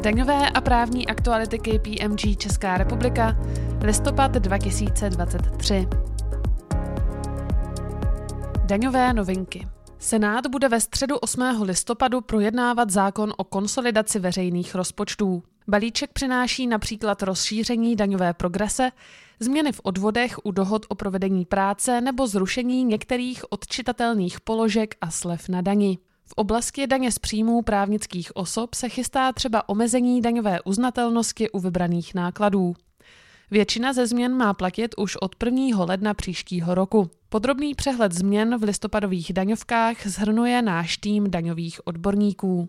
Daňové a právní aktuality KPMG Česká republika, listopad 2023. Daňové novinky. Senát bude ve středu 8. listopadu projednávat zákon o konsolidaci veřejných rozpočtů. Balíček přináší například rozšíření daňové progrese, změny v odvodech u dohod o provedení práce nebo zrušení některých odčitatelných položek a slev na dani. V oblasti daně z příjmů právnických osob se chystá třeba omezení daňové uznatelnosti u vybraných nákladů. Většina ze změn má platit už od 1. ledna příštího roku. Podrobný přehled změn v listopadových daňovkách zhrnuje náš tým daňových odborníků.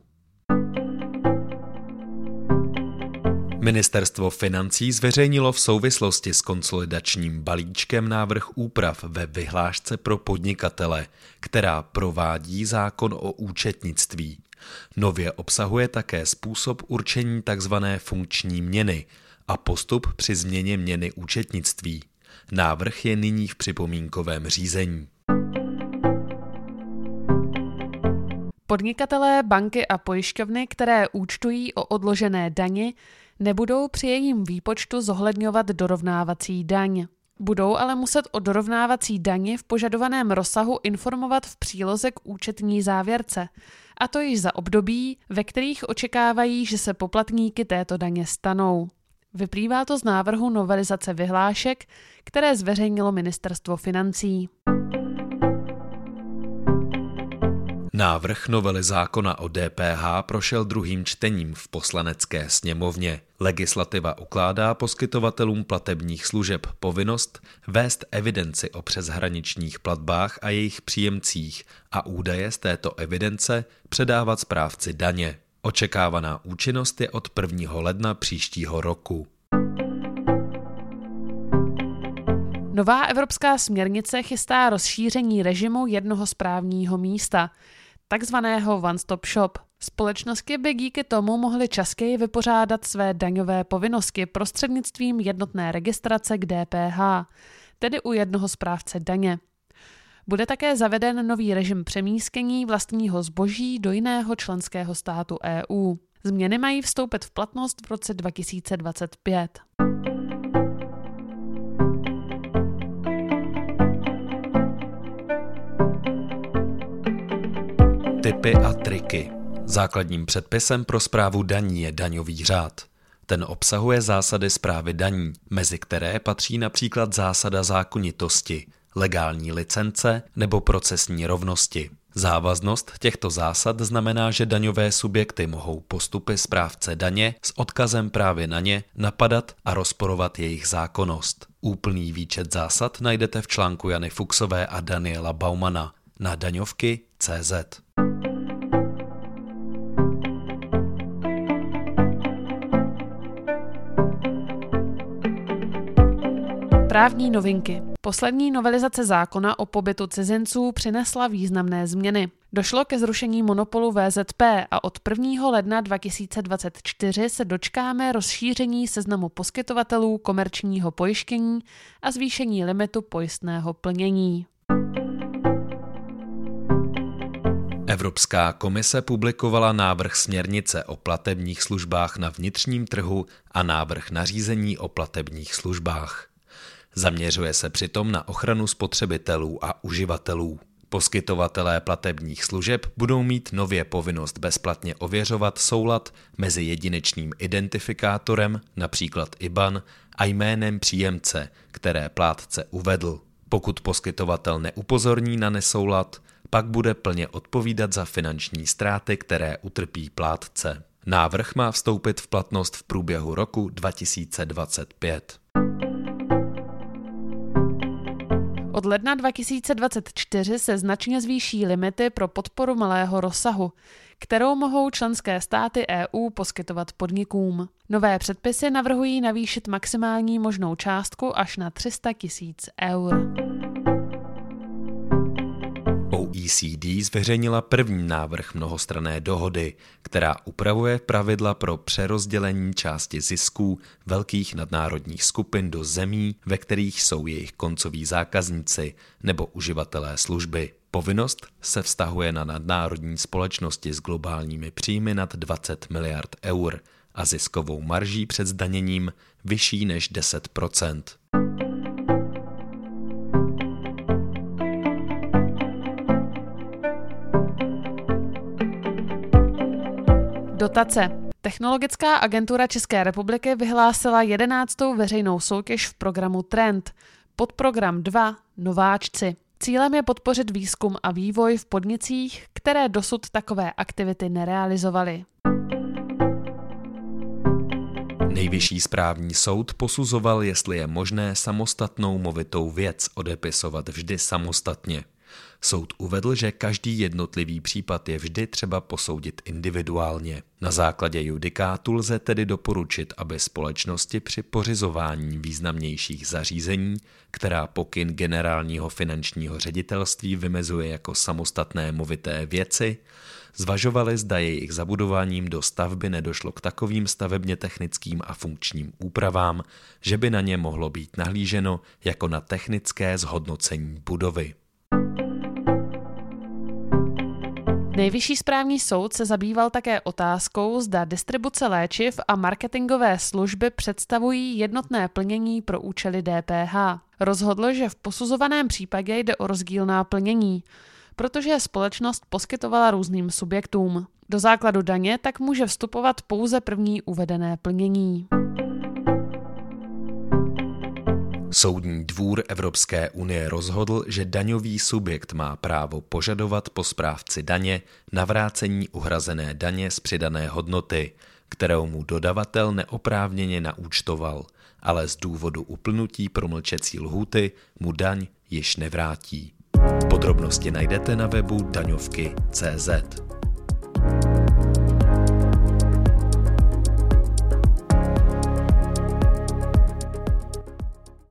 Ministerstvo financí zveřejnilo v souvislosti s konsolidačním balíčkem návrh úprav ve vyhlášce pro podnikatele, která provádí zákon o účetnictví. Nově obsahuje také způsob určení tzv. funkční měny a postup při změně měny účetnictví. Návrh je nyní v připomínkovém řízení. Podnikatelé, banky a pojišťovny, které účtují o odložené dani, nebudou při jejím výpočtu zohledňovat dorovnávací daň. Budou ale muset o dorovnávací dani v požadovaném rozsahu informovat v příloze k účetní závěrce, a to již za období, ve kterých očekávají, že se poplatníky této daně stanou. Vyplývá to z návrhu novelizace vyhlášek, které zveřejnilo ministerstvo financí. Návrh novely zákona o DPH prošel druhým čtením v poslanecké sněmovně. Legislativa ukládá poskytovatelům platebních služeb povinnost vést evidenci o přeshraničních platbách a jejich příjemcích a údaje z této evidence předávat správci daně. Očekávaná účinnost je od 1. ledna příštího roku. Nová evropská směrnice chystá rozšíření režimu jednoho správního místa – takzvaného one-stop shop. Společnosti by díky tomu mohly častěji vypořádat své daňové povinnosti prostřednictvím jednotné registrace k DPH, tedy u jednoho správce daně. Bude také zaveden nový režim přemístění vlastního zboží do jiného členského státu EU. Změny mají vstoupit v platnost v roce 2025. Typy a triky. Základním předpisem pro zprávu daní je daňový řád. Ten obsahuje zásady zprávy daní, mezi které patří například zásada zákonitosti, legální licence nebo procesní rovnosti. Závaznost těchto zásad znamená, že daňové subjekty mohou postupy správce daně s odkazem právě na ně napadat a rozporovat jejich zákonnost. Úplný výčet zásad najdete v článku Jany Fuxové a Daniela Baumana na daňovky Právní novinky. Poslední novelizace zákona o pobytu cizinců přinesla významné změny. Došlo ke zrušení monopolu VZP a od 1. ledna 2024 se dočkáme rozšíření seznamu poskytovatelů komerčního pojištění a zvýšení limitu pojistného plnění. Evropská komise publikovala návrh směrnice o platebních službách na vnitřním trhu a návrh nařízení o platebních službách. Zaměřuje se přitom na ochranu spotřebitelů a uživatelů. Poskytovatelé platebních služeb budou mít nově povinnost bezplatně ověřovat soulad mezi jedinečným identifikátorem, například IBAN, a jménem příjemce, které plátce uvedl. Pokud poskytovatel neupozorní na nesoulad, pak bude plně odpovídat za finanční ztráty, které utrpí plátce. Návrh má vstoupit v platnost v průběhu roku 2025. Od ledna 2024 se značně zvýší limity pro podporu malého rozsahu, kterou mohou členské státy EU poskytovat podnikům. Nové předpisy navrhují navýšit maximální možnou částku až na 300 tisíc eur. OECD zveřejnila první návrh mnohostrané dohody, která upravuje pravidla pro přerozdělení části zisků velkých nadnárodních skupin do zemí, ve kterých jsou jejich koncoví zákazníci nebo uživatelé služby. Povinnost se vztahuje na nadnárodní společnosti s globálními příjmy nad 20 miliard eur a ziskovou marží před zdaněním vyšší než 10 Dotace. Technologická agentura České republiky vyhlásila jedenáctou veřejnou soutěž v programu Trend. Podprogram 2 Nováčci. Cílem je podpořit výzkum a vývoj v podnicích, které dosud takové aktivity nerealizovaly. Nejvyšší správní soud posuzoval, jestli je možné samostatnou movitou věc odepisovat vždy samostatně. Soud uvedl, že každý jednotlivý případ je vždy třeba posoudit individuálně. Na základě judikátu lze tedy doporučit, aby společnosti při pořizování významnějších zařízení, která pokyn generálního finančního ředitelství vymezuje jako samostatné movité věci, zvažovali, zda jejich zabudováním do stavby nedošlo k takovým stavebně technickým a funkčním úpravám, že by na ně mohlo být nahlíženo jako na technické zhodnocení budovy. Nejvyšší správní soud se zabýval také otázkou, zda distribuce léčiv a marketingové služby představují jednotné plnění pro účely DPH. Rozhodl, že v posuzovaném případě jde o rozdílná plnění, protože společnost poskytovala různým subjektům. Do základu daně tak může vstupovat pouze první uvedené plnění. Soudní dvůr Evropské unie rozhodl, že daňový subjekt má právo požadovat po správci daně navrácení uhrazené daně z přidané hodnoty, kterou mu dodavatel neoprávněně naúčtoval, ale z důvodu uplnutí promlčecí lhůty mu daň již nevrátí. Podrobnosti najdete na webu daňovky.cz.